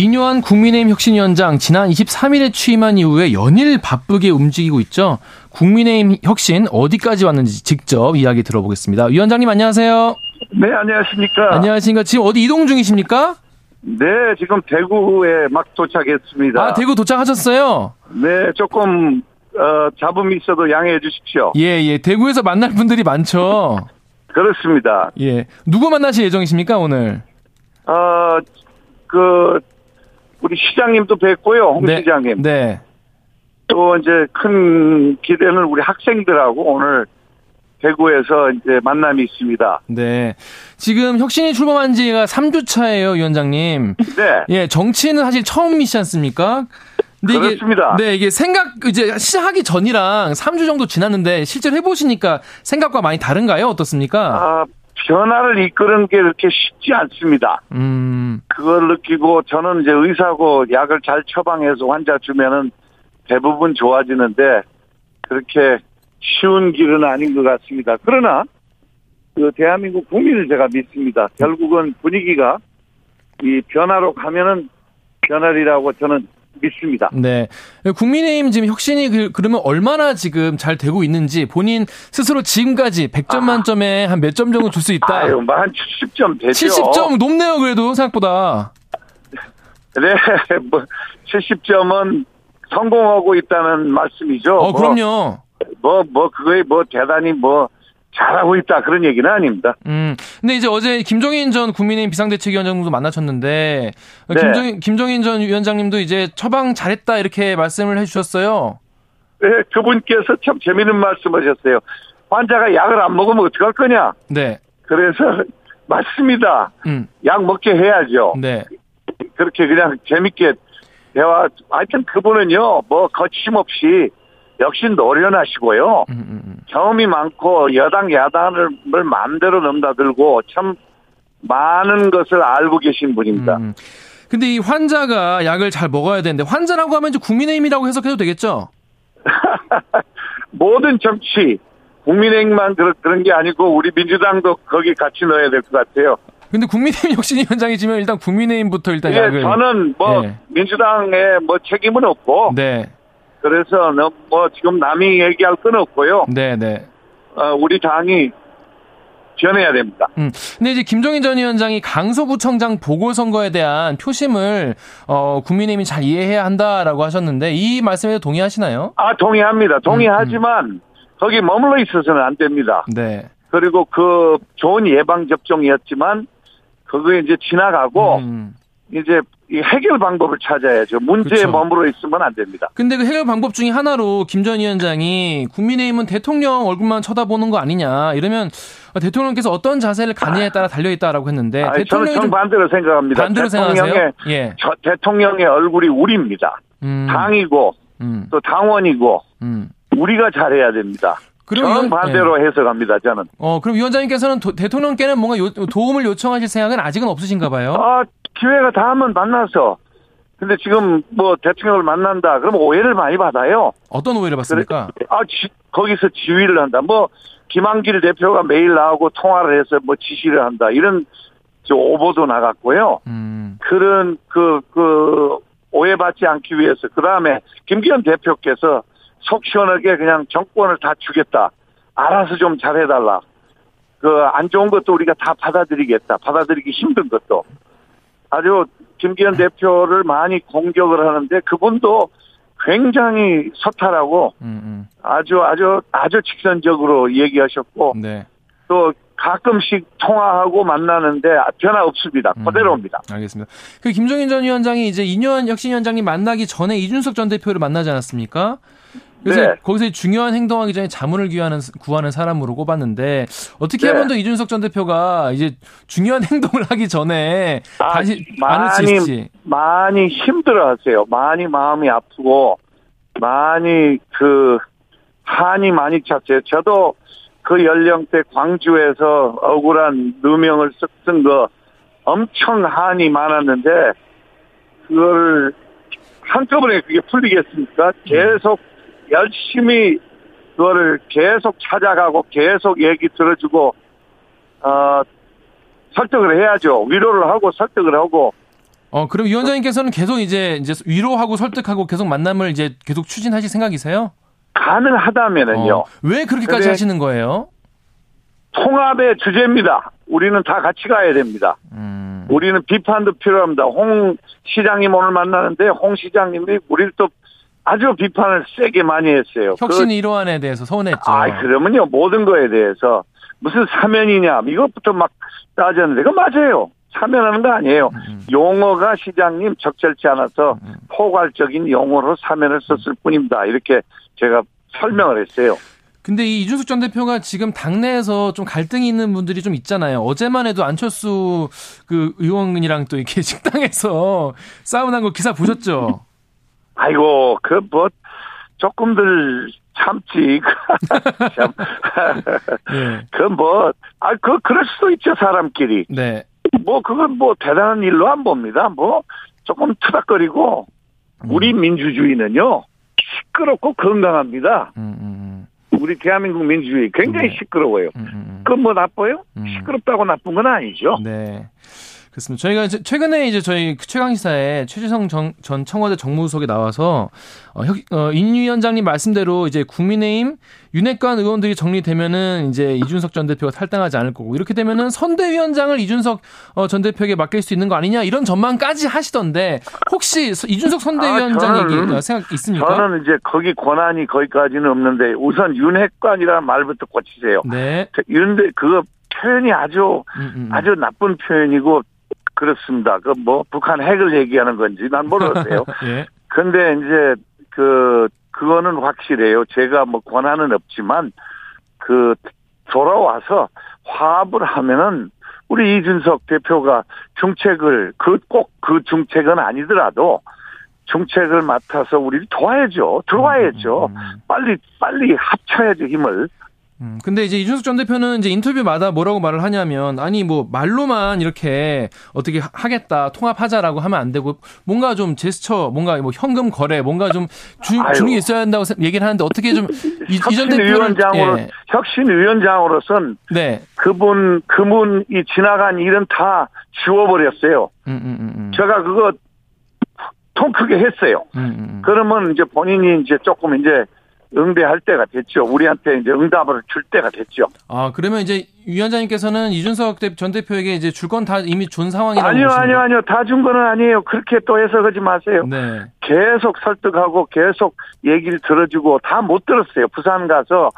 이뇨한 국민의힘 혁신위원장 지난 23일에 취임한 이후에 연일 바쁘게 움직이고 있죠. 국민의힘 혁신 어디까지 왔는지 직접 이야기 들어보겠습니다. 위원장님 안녕하세요. 네, 안녕하십니까. 안녕하십니까. 지금 어디 이동 중이십니까? 네, 지금 대구에 막 도착했습니다. 아, 대구 도착하셨어요? 네, 조금 어, 잡음이 있어도 양해해 주십시오. 예, 예. 대구에서 만날 분들이 많죠. 그렇습니다. 예. 누구 만나실 예정이십니까, 오늘? 어, 그 우리 시장님도 뵙고요, 홍 네, 시장님. 네. 또 이제 큰 기대는 우리 학생들하고 오늘 대구에서 이제 만남이 있습니다. 네. 지금 혁신이 출범한 지가 3주 차예요, 위원장님. 네, 예, 정치는 사실 처음이시지 않습니까? 근데 이게, 그렇습니다. 네, 이게 생각, 이제 시작하기 전이랑 3주 정도 지났는데 실제로 해보시니까 생각과 많이 다른가요? 어떻습니까? 아, 변화를 이끄는 게 그렇게 쉽지 않습니다. 음, 그걸 느끼고 저는 이제 의사고 약을 잘 처방해서 환자 주면은 대부분 좋아지는데 그렇게 쉬운 길은 아닌 것 같습니다. 그러나 그 대한민국 국민을 제가 믿습니다. 결국은 분위기가 이 변화로 가면은 변화리라고 저는 믿습니다. 네. 국민의힘 지금 혁신이 그, 그러면 얼마나 지금 잘 되고 있는지 본인 스스로 지금까지 100점 아. 만점에 한 몇 점 정도 줄 수 있다. 아유, 뭐한 70점 되죠. 70점 높네요, 그래도 생각보다. 네, 뭐 70점은 성공하고 있다는 말씀이죠. 어, 그럼요. 뭐, 뭐, 그거에 뭐 대단히 뭐 잘하고 있다 그런 얘기는 아닙니다. 음. 근데 이제 어제 김종인 전 국민의힘 비상대책위원장도 만나셨는데 어, 네. 김종인, 김종인 전 위원장님도 이제 처방 잘했다 이렇게 말씀을 해주셨어요. 네, 그분께서 참 재미있는 말씀하셨어요. 환자가 약을 안 먹으면 어떡할 거냐? 네. 그래서 맞습니다. 음. 약 먹게 해야죠. 네. 그렇게 그냥 재밌게 대화. 하여튼 그분은요, 뭐 거침없이 역시 노련하시고요. 음, 음, 음. 경험이 많고 여당 야당을 마음대로 넘나들고 참 많은 것을 알고 계신 분입니다. 음. 근데 이 환자가 약을 잘 먹어야 되는데 환자라고 하면 이제 국민의힘이라고 해석해도 되겠죠? 모든 정치 국민의힘만 그런 게 아니고 우리 민주당도 거기 같이 넣어야 될 것 같아요. 근데 국민의힘 혁신 위원장이지만 일단 국민의힘부터 일단 예, 약을 저는 뭐 예. 민주당에 뭐 책임은 없고 네. 그래서 너- 뭐 지금 남이 얘기할 건 없고요. 네, 네. 어, 우리 당이 변해야 됩니다. 음. 근데 이제 김종인 전 위원장이 강서구청장 보궐선거에 대한 표심을 어, 국민의힘이 잘 이해해야 한다라고 하셨는데 이 말씀에 동의하시나요? 아 동의합니다. 동의하지만 거기 머물러 있어서는 안 됩니다. 네. 그리고 그 좋은 예방 접종이었지만 그거 이제 지나가고 음. 이제 이 해결 방법을 찾아야죠. 문제에 그쵸. 머물러 있으면 안 됩니다. 근데 그 해결 방법 중에 하나로 김 전 위원장이 국민의힘은 대통령 얼굴만 쳐다보는 거 아니냐 이러면 대통령께서 어떤 자세를 가느냐에 따라 달려 있다라고 했는데 아니, 저는 대통령이 좀 정반대로 생각합니다. 반대로 대통령의 생각하세요? 예. 저 대통령의 얼굴이 우리입니다. 음. 당이고 음. 또 당원이고 음. 우리가 잘해야 됩니다. 그럼 이건- 정반대로 해석합니다. 저는. 어, 그럼 위원장님께서는 도- 대통령께는 뭔가 요- 도움을 요청하실 생각은 아직은 없으신가 봐요. 아 기회가 닿으면 만나서. 근데 지금 뭐 대통령을 만난다. 그러면 오해를 많이 받아요. 어떤 오해를 받습니까? 아, 지- 거기서 지휘를 한다. 뭐, 김한길 대표가 매일 나오고 통화를 해서 뭐 지시를 한다. 이런 저 오보도 나갔고요. 음. 그런 그, 그, 오해받지 않기 위해서. 그 다음에 김기현 대표께서 속 시원하게 그냥 정권을 다 주겠다. 알아서 좀 잘해달라. 그, 안 좋은 것도 우리가 다 받아들이겠다. 받아들이기 힘든 것도. 아주 김기현 대표를 많이 공격을 하는데 그분도 굉장히 서탈하고 음, 아주 아주 아주 직선적으로 얘기하셨고 음. 네. 또 가끔씩 통화하고 만나는데 변화 없습니다. 음. 그대로입니다. 알겠습니다. 그 김종인 전 위원장이 이제 이뇨한 혁신위원장님 만나기 전에 이준석 전 대표를 만나지 않았습니까? 그래서 네. 거기서 중요한 행동하기 전에 자문을 구하는 구하는 사람으로 꼽았는데 어떻게 네. 하면 더 이준석 전 대표가 이제 중요한 행동을 하기 전에 아, 다시 안을 수 있지. 많이 힘들어하세요. 많이 마음이 아프고 많이 그 한이 많이 찼어요. 저도 그 연령대 광주에서 억울한 누명을 쓴 거 엄청 한이 많았는데 그걸 한꺼번에 그게 풀리겠습니까? 계속 열심히 그거를 계속 찾아가고 계속 얘기 들어주고 어 설득을 해야죠. 위로를 하고 설득을 하고 어, 그럼 위원장님께서는 계속 이제 이제 위로하고 설득하고 계속 만남을 이제 계속 추진하실 생각이세요? 가능하다면은요. 어, 왜 그렇게까지 하시는 거예요? 통합의 주제입니다. 우리는 다 같이 가야 됩니다. 음. 우리는 비판도 필요합니다. 홍 시장님 오늘 만나는데 홍 시장님이 우리를 또 아주 비판을 세게 많이 했어요. 혁신 이로안에 대해서 서운했죠. 그, 아, 그러면요 모든 거에 대해서 무슨 사면이냐 이것부터 막 따졌는데 그 맞아요. 사면하는 거 아니에요. 음. 용어가 시장님 적절치 않아서 음. 포괄적인 용어로 사면을 썼을 뿐입니다. 이렇게 제가 설명을 했어요. 근데 이 이준석 전 대표가 지금 당내에서 좀 갈등이 있는 분들이 좀 있잖아요. 어제만 해도 안철수 그 의원이랑 또 이렇게 식당에서 난거 기사 보셨죠? 아이고 그 뭐 조금들 참지 참. 예. 그뭐아그 그럴 수도 있죠 사람끼리 네. 뭐 그건 뭐 대단한 일로 안 봅니다 뭐 조금 투닥거리고 우리 민주주의는요 시끄럽고 건강합니다 음, 음, 우리 대한민국 민주주의 굉장히 네. 시끄러워요 음, 음, 음. 그건 뭐 나빠요 음. 시끄럽다고 나쁜 건 아니죠 네. 그렇습니다. 저희가 이제 최근에 이제 저희 최강시사에 최재성 정- 전 청와대 정무수석이 나와서 어, 혁, 어, 인 위원장님 말씀대로 이제 국민의힘 윤핵관 의원들이 정리되면은 이제 이준석 전 대표가 탈당하지 않을 거고 이렇게 되면은 선대위원장을 이준석 어, 전 대표에게 맡길 수 있는 거 아니냐 이런 전망까지 하시던데 혹시 서- 이준석 선대위원장 아, 저는- 얘기 어, 생각 있습니까? 저는 이제 거기 권한이 거기까지는 없는데 우선 윤핵관이라는 말부터 고치세요 네. 윤대 그거 표현이 아주 음, 음. 아주 나쁜 표현이고 그렇습니다. 그 뭐 북한 핵을 얘기하는 건지 난 모르겠어요. 예. 근데 이제 그 그거는 확실해요. 제가 뭐 권한은 없지만 그 돌아와서 화합을 하면은 우리 이준석 대표가 중책을 그 꼭그 중책은 아니더라도 중책을 맡아서 우리를 도와야죠. 들어와야죠. 음, 음, 음. 빨리 빨리 합쳐야죠 힘을. 음, 근데 이제 이준석 전 대표는 이제 인터뷰마다 뭐라고 말을 하냐면, 아니, 뭐, 말로만 이렇게 어떻게 하- 하겠다, 통합하자라고 하면 안 되고, 뭔가 좀 제스처, 뭔가 뭐 현금 거래, 뭔가 좀 주. 중이 있어야 한다고 세- 얘기를 하는데, 어떻게 좀, 이, 이전 대표를. 혁신위원장으로 예, 혁신 위원장으로선 네. 그분 그분 이 지나간 일은 다 지워버렸어요. 음, 음, 음, 음. 제가 그거 통 크게 했어요. 음, 음, 음. 그러면 이제 본인이 이제 조금 이제 응대할 때가 됐죠. 우리한테 이제 응답을 줄 때가 됐죠. 아, 그러면 이제 위원장님께서는 이준석 대- 전 대표에게 이제 줄 건 다 이미 준 상황이라고. 아니요, 아니요? 아니요. 다 준 거는 아니에요. 그렇게 또 해석하지 마세요. 네. 계속 설득하고 계속 얘기를 들어주고 다 못 들었어요. 부산 가서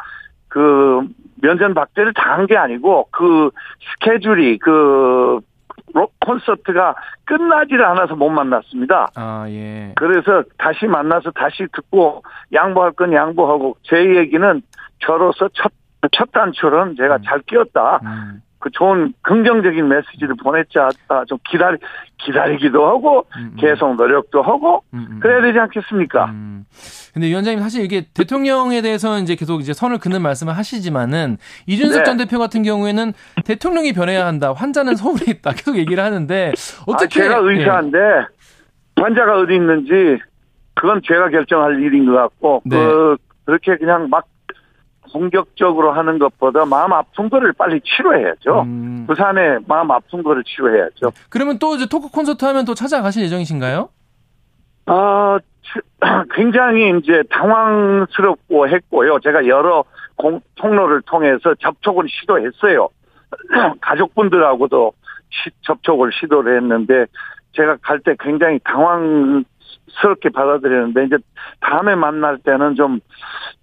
그 면전 박대를 당한 게 아니고 그 스케줄이 그 록 콘서트가 끝나지를 않아서 못 만났습니다. 아, 예. 그래서 다시 만나서 다시 듣고 양보할 건 양보하고 제 얘기는 저로서 첫, 첫 단추는 제가 잘 끼었다. 음, 그 좋은 긍정적인 메시지를 보냈지 않다. 좀 기다리, 기다리기도 하고 음, 음. 계속 노력도 하고 음, 음. 그래야 되지 않겠습니까? 음. 근데 위원장님 사실 이게 대통령에 대해서는 이제 계속 이제 선을 그는 말씀을 하시지만은 이준석 네. 전 대표 같은 경우에는 대통령이 변해야 한다. 환자는 서울에 있다. 계속 얘기를 하는데 어떻게 아, 제가 의사인데 환자가 어디 있는지 그건 제가 결정할 일인 것 같고 네. 그 그렇게 그냥 막 공격적으로 하는 것보다 마음 아픈 거를 빨리 예. 치료해야죠. 음. 부산에 마음 아픈 거를 치료해야죠. 그러면 또 이제 토크 콘서트 하면 또 찾아가실 예정이신가요? 아, 치- 굉장히 이제 당황스럽고 했고요. 제가 여러 공, 통로를 통해서 접촉을 시도했어요. 가족분들하고도 시- 접촉을 시도를 했는데 제가 갈 때 굉장히 당황 스럽게 받아들였는데 이제 다음에 만날 때는 좀,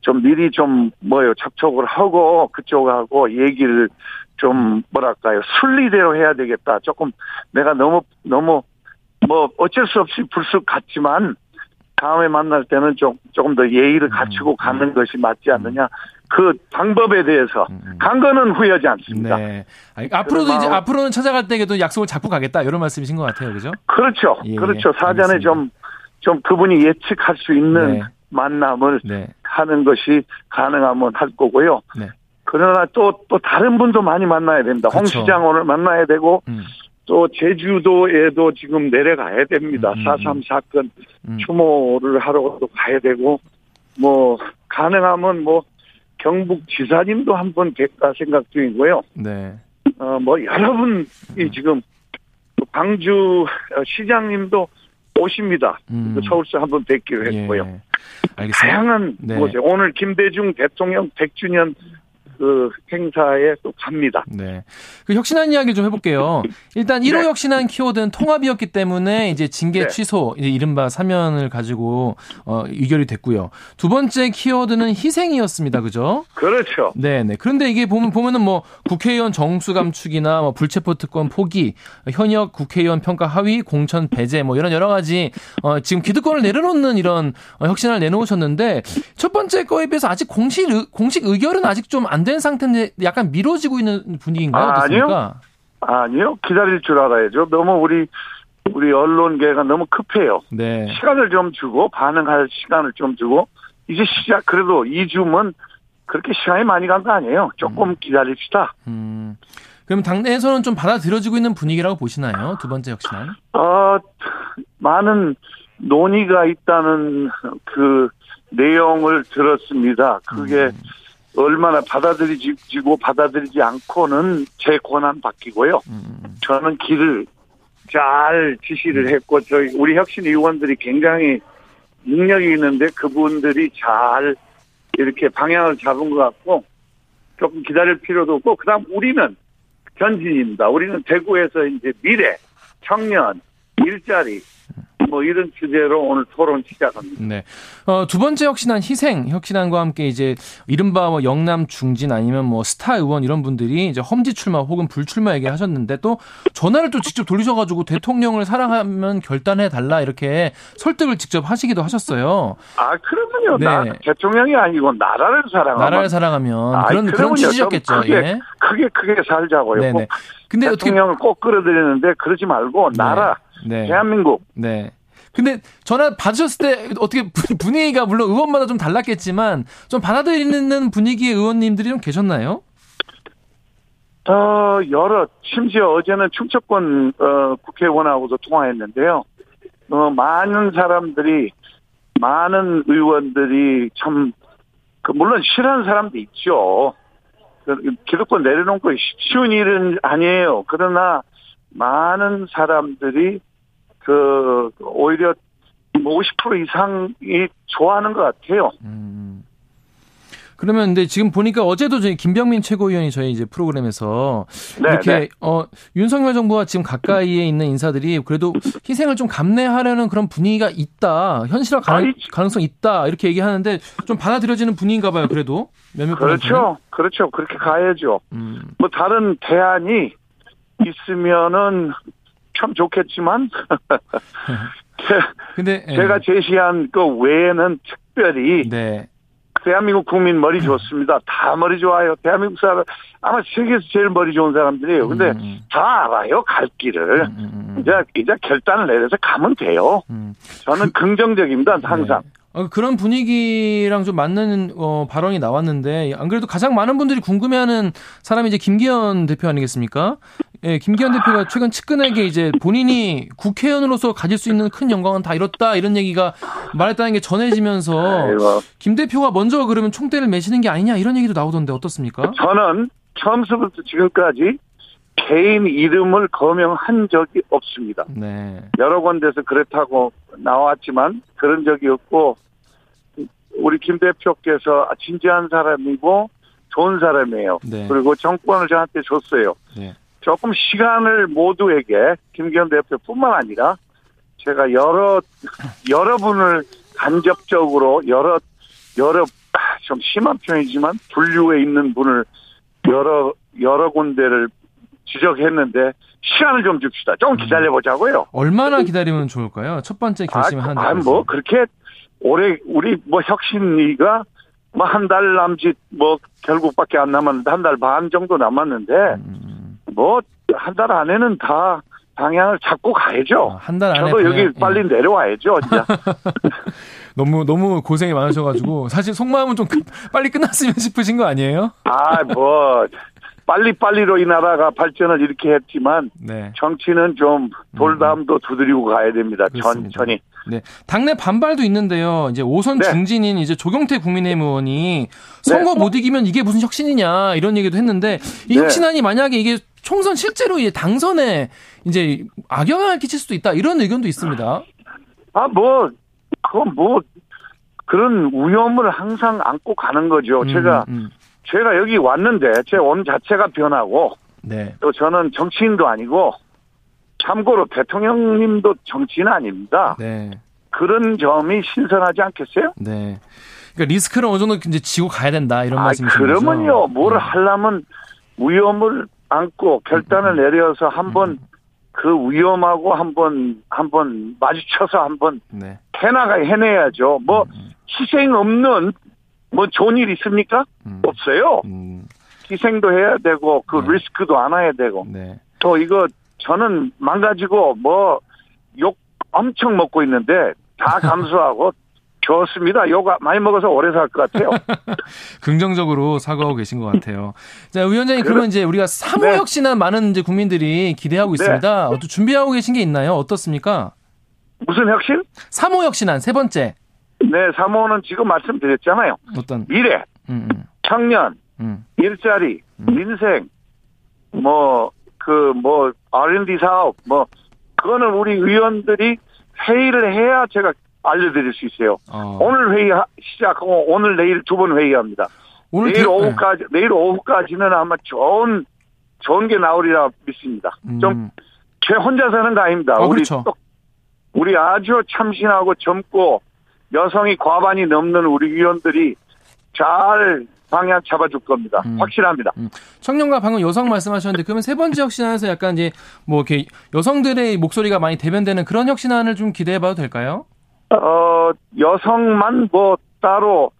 좀 미리 좀 뭐요, 접촉을 하고 그쪽하고 얘기를 좀 뭐랄까요, 순리대로 해야 되겠다. 조금 내가 너무, 너무 뭐 어쩔 수 없이 불쑥 갔지만 다음에 만날 때는 좀 조금 더 예의를 갖추고 음, 가는 것이 맞지 않느냐 그 방법에 대해서 음, 음. 간 거는 후회하지 않습니다. 네. 아니, 앞으로도 이제 앞으로는 찾아갈 때에도 약속을 잡고 가겠다. 이런 말씀이신 것 같아요. 그죠? 그렇죠, 예, 그렇죠. 사전에 알겠습니다. 좀 좀 그분이 예측할 수 있는 네. 만남을 네. 하는 것이 가능하면 할 거고요. 네. 그러나 또 또 다른 분도 많이 만나야 됩니다. 홍 그렇죠. 시장 오늘 만나야 되고 음. 또 제주도에도 지금 내려가야 됩니다. 음, 음, 4.3 사건 음. 추모를 하러도 가야 되고 뭐 가능하면 뭐 경북 지사님도 한번 뵐까 생각 중이고요. 네. 어 뭐 여러분이 지금 광주 시장님도 오십니다. 음. 서울시 한번 뵙기로 했고요. 예. 알겠습니다. 다양한 네. 곳에 오늘 김대중 대통령 100주년 그 행사에 또 갑니다. 네. 그 혁신한 이야기 좀 해볼게요. 일단 1호 네. 혁신한 키워드는 통합이었기 때문에 이제 징계 네. 취소, 이제 이른바 사면을 가지고 어, 의결이 됐고요. 두 번째 키워드는 희생이었습니다. 그죠? 그렇죠. 네, 네. 그런데 이게 보면 보면은 뭐 국회의원 정수 감축이나 뭐 불체포 특권 포기, 현역 국회의원 평가 하위, 공천 배제 뭐 이런 여러 가지 어, 지금 기득권을 내려놓는 이런 어, 혁신을 내놓으셨는데 첫 번째 거에 비해서 아직 공식 공식 의결은 아직 좀안 된 상태인데 약간 미뤄지고 있는 분위기인가요? 아, 아니요. 아니요. 기다릴 줄 알아야죠. 너무 우리 우리 언론계가 너무 급해요. 네. 시간을 좀 주고 반응할 시간을 좀 주고 이제 시작 그래도 2주면 그렇게 시간이 많이 간 거 아니에요. 조금 음. 기다립시다. 음. 그럼 당내에서는 좀 받아들여지고 있는 분위기라고 보시나요? 두 번째 역시나? 어, 많은 논의가 있다는 그 내용을 들었습니다. 그게 음. 얼마나 받아들이지고 받아들이지 않고는 제 권한 바뀌고요. 음. 저는 길을 잘 지시를 음. 했고 저희 우리 혁신 의원들이 굉장히 능력이 있는데 그분들이 잘 이렇게 방향을 잡은 것 같고 조금 기다릴 필요도 없고 그다음 우리는 전진입니다. 우리는 대구에서 이제 미래, 청년, 일자리 뭐 이런 주제로 오늘 토론 시작합니다. 네. 어, 두 번째 혁신안 희생 혁신안과 함께 이제 이른바 뭐 영남 중진 아니면 뭐 스타 의원 이런 분들이 이제 험지 출마 혹은 불출마 얘기하셨는데 또 전화를 또 직접 돌리셔가지고 대통령을 사랑하면 결단해 달라 이렇게 설득을 직접 하시기도 하셨어요. 아 그러면요. 네. 나 대통령이 아니고 나라를 사랑하면 나라를 사랑하면 아, 그런 그런 취지였겠죠. 크게, 예. 크게 크게 살자고요. 네네. 근데 대통령을 어떻게... 꼭 끌어들이는데 그러지 말고 나라. 네. 네. 대한민국. 네. 근데 전화 받으셨을 때 어떻게 분위기가 물론 의원마다 좀 달랐겠지만 좀 받아들이는 분위기의 의원님들이 좀 계셨나요? 어, 여러, 심지어 어제는 충청권, 어, 국회의원하고도 통화했는데요. 어, 많은 사람들이, 많은 의원들이 참, 그, 물론 싫어하는 사람도 있죠. 그, 기득권 내려놓고 쉬운 일은 아니에요. 그러나, 많은 사람들이 그 오히려 50% 이상이 좋아하는 것 같아요. 음. 그러면 근데 지금 보니까 어제도 저희 김병민 최고위원이 저희 이제 프로그램에서 네, 이렇게 네. 어 윤석열 정부와 지금 가까이에 있는 인사들이 그래도 희생을 좀 감내하려는 그런 분위기가 있다 현실화 가능, 가능성 있다 이렇게 얘기하는데 좀 받아들여지는 분위기인가 봐요 그래도 몇몇 그렇죠 그렇죠 그렇게 가야죠 음. 뭐 다른 대안이 있으면은 참 좋겠지만 근데 예. 제가 제시한 그 외에는 특별히 네. 대한민국 국민 머리 좋습니다. 다 머리 좋아요. 대한민국 사람 아마 세계에서 제일 머리 좋은 사람들이에요. 근데 음. 음. 다 알아요 갈 길을 음, 음, 음. 이제 이제 결단을 내려서 가면 돼요. 음. 저는 그, 긍정적입니다 항상. 네. 어, 그런 분위기랑 좀 맞는 어, 발언이 나왔는데 안 그래도 가장 많은 분들이 궁금해하는 사람이 이제 김기현 대표 아니겠습니까? 예, 김기현 대표가 최근 측근에게 이제 본인이 국회의원으로서 가질 수 있는 큰 영광은 다 이뤘다 이런 얘기가 말했다는 게 전해지면서 김 대표가 먼저 그러면 총대를 매시는 게 아니냐 이런 얘기도 나오던데 어떻습니까? 저는 처음부터 지금까지 개인 이름을 거명한 적이 없습니다. 네. 여러 군데서 그렇다고 나왔지만 그런 적이 없고 우리 김 대표께서 진지한 사람이고 좋은 사람이에요. 네. 그리고 정권을 저한테 줬어요. 네. 조금 시간을 모두에게 김기현 대표뿐만 아니라 제가 여러 여러분을 간접적으로 여러 여러 좀 심한 표현이지만 분류에 있는 분을 여러 여러 군데를 지적했는데 시간을 좀 줍시다. 조금 음. 기다려 보자고요. 얼마나 기다리면 좋을까요? 첫 번째 결심을 하는. 아, 뭐 그렇게 올해 우리 뭐 혁신위가 뭐 한 달 남짓 뭐 결국밖에 안 남았는데 한 달 반 정도 남았는데. 음. 뭐한 달 안에는 다 방향을 잡고 가야죠. 아, 한달 안에 저도 여기 예. 빨리 내려와야죠, 진짜. 너무 너무 고생이 많으셔가지고 사실 속마음은 좀 빨리 끝났으면 싶으신 거 아니에요? 아, 뭐 빨리빨리로 이 나라가 발전을 이렇게 했지만 네. 정치는 좀 돌담도 음. 두드리고 가야 됩니다. 그렇습니다. 천천히. 네. 당내 반발도 있는데요. 이제 오선 네. 중진인 이제 조경태 국민의힘 의원이 선거 네. 못 이기면 이게 무슨 혁신이냐 이런 얘기도 했는데 이 네. 혁신안이 만약에 이게 총선 실제로 이제 당선에 이제 악영향을 끼칠 수도 있다 이런 의견도 있습니다. 아, 뭐, 그건 뭐, 그런 위험을 항상 안고 가는 거죠. 음, 제가, 음. 제가 여기 왔는데, 제 온 자체가 변하고, 네. 또 저는 정치인도 아니고, 참고로 대통령님도 정치인 아닙니다. 네. 그런 점이 신선하지 않겠어요? 네. 그러니까 리스크를 어느 정도 이제 지고 가야 된다 이런 아, 말씀이신 거죠. 그러면요, 뭘 네. 하려면 위험을 안고 결단을 내려서 한번 음. 그 위험하고 한번 한번 마주쳐서 한번 네. 해나가 해내야죠. 뭐 음, 희생 없는 뭐 좋은 일 있습니까? 음. 없어요. 음, 희생도 해야 되고 그 네. 리스크도 안아야 되고 네. 또 이거 저는 망가지고 뭐 욕 엄청 먹고 있는데 다 감수하고 좋습니다. 욕 많이 먹어서 오래 살 것 같아요. 긍정적으로 사과하고 계신 것 같아요. 자, 위원장님, 그러- 그러면 이제 우리가 사모 네. 혁신안 많은 이제 국민들이 기대하고 네. 있습니다. 어, 또 준비하고 계신 게 있나요? 어떻습니까? 무슨 혁신? 사모 혁신안 세 번째. 네, 사모는 지금 말씀드렸잖아요. 어떤, 미래, 음, 음, 청년, 음, 일자리, 음. 민생, 뭐, 그, 뭐, R&D 사업, 뭐, 그거는 우리 의원들이 회의를 해야 제가 알려드릴 수 있어요. 어. 오늘 회의 하- 시작하고 오늘 내일 두 번 회의합니다. 오늘 내일 대- 오후까지, 내일 오후까지는 아마 좋은, 좋은 게 나오리라 믿습니다. 음, 좀, 제 혼자 사는 거 아닙니다. 어, 우리 그렇죠. 또- 우리 아주 참신하고 젊고 여성이 과반이 넘는 우리 위원들이 잘 방향 잡아줄 겁니다. 음. 확실합니다. 청년과 방금 여성 말씀하셨는데 그러면 세 번째 혁신안에서 약간 이제 뭐 이렇게 여성들의 목소리가 많이 대변되는 그런 혁신안을 좀 기대해봐도 될까요? 어, 여성만 뭐 따로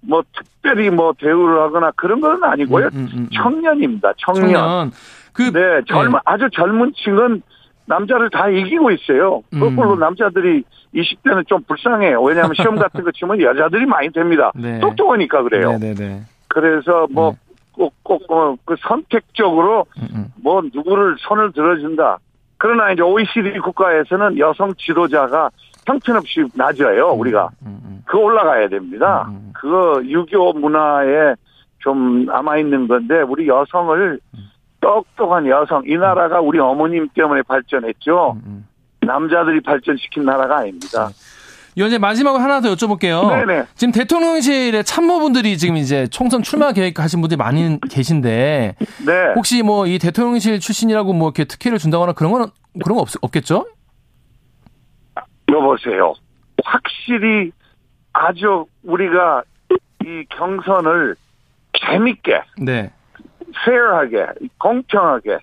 뭐 특별히 뭐 대우를 하거나 그런 건 아니고요. 음, 음, 음, 음. 청년입니다. 청년. 청년. 그 네, 젊은 아주 젊은 층은 남자를 다 이기고 있어요. 음. 거꾸로 남자들이 20대는 좀 불쌍해요. 왜냐하면 시험 같은 거 치면 여자들이 많이 됩니다. 네. 똑똑하니까 그래요. 네네네. 그래서 뭐 네. 꼭꼭 그 선택적으로 음, 음. 뭐 누구를 손을 들어준다. 그러나 이제 OECD 국가에서는 여성 지도자가 형편없이 낮아요. 우리가 음, 음. 그거 올라가야 됩니다. 음, 음. 그거 유교 문화에 좀 남아 있는 건데 우리 여성을 음. 똑똑한 여성 이 나라가 우리 어머님 때문에 발전했죠. 음, 음. 남자들이 발전시킨 나라가 아닙니다. 위원장님 마지막으로 하나 더 여쭤볼게요. 네네. 지금 대통령실에 참모분들이 지금 이제 총선 출마 계획하신 분들이 많이 계신데 네. 혹시 뭐 이 대통령실 출신이라고 뭐 이렇게 특혜를 준다거나 그런 건 그런 거 없, 없겠죠? 여보세요. 확실히 아주 우리가 이 경선을 재밌게, 네. 페어하게, 공평하게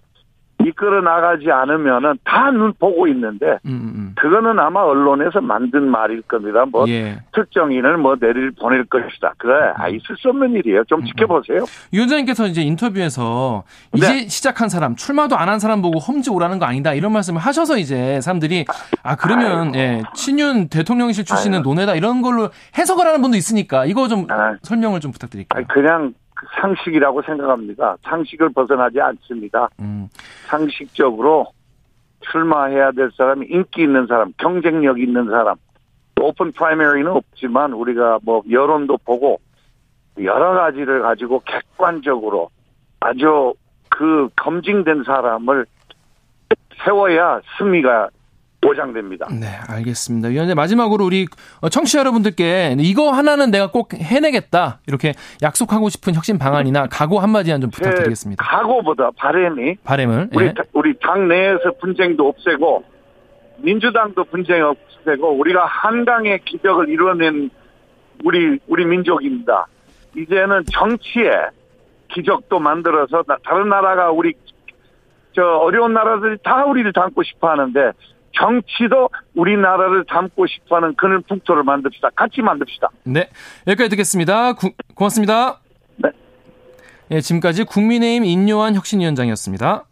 이끌어 나가지 않으면은 다 눈 보고 있는데 음, 음, 그거는 아마 언론에서 만든 말일 겁니다. 뭐 음. 예. 특정인을 뭐 내릴 보낼 것이다. 그래, 아, 있을 수 없는 일이에요. 음, 좀 지켜보세요. 위원장님께서 이제 인터뷰에서 이제 네. 시작한 사람, 출마도 안 한 사람 보고 험지 오라는 거 아니다 이런 말씀을 하셔서 이제 사람들이 아 그러면 아이고. 예, 친윤 대통령실 출신은 아이고. 논외다 이런 걸로 해석을 하는 분도 있으니까 이거 좀 아. 설명을 좀 부탁드릴게요. 그냥 그 상식이라고 생각합니다. 상식을 벗어나지 않습니다. 음, 상식적으로 출마해야 될 사람이 인기 있는 사람, 경쟁력 있는 사람. 오픈 프라이머리는 없지만 우리가 뭐 여론도 보고 여러 가지를 가지고 객관적으로 아주 그 검증된 사람을 세워야 승리가 보장됩니다. 네, 알겠습니다. 위원장 마지막으로 우리 어, 청취자 여러분들께 이거 하나는 내가 꼭 해내겠다 이렇게 약속하고 싶은 혁신 방안이나 각오 한마디 좀 부탁드리겠습니다. 제 각오보다 바램이 바램을 우리 예. 다- 우리 당 내에서 분쟁도 없애고 민주당도 분쟁 없애고 우리가 한강의 기적을 이뤄낸 우리 우리 민족입니다. 이제는 정치에 기적도 만들어서 나- 다른 나라가 우리 저 어려운 나라들이 다 우리를 담고 싶어 하는데 정치도 우리나라를 담고 싶어 하는 그런 풍토를 만듭시다. 같이 만듭시다. 네, 여기까지 듣겠습니다. 구- 고맙습니다. 네. 예, 지금까지 국민의힘 인요한 혁신위원장이었습니다.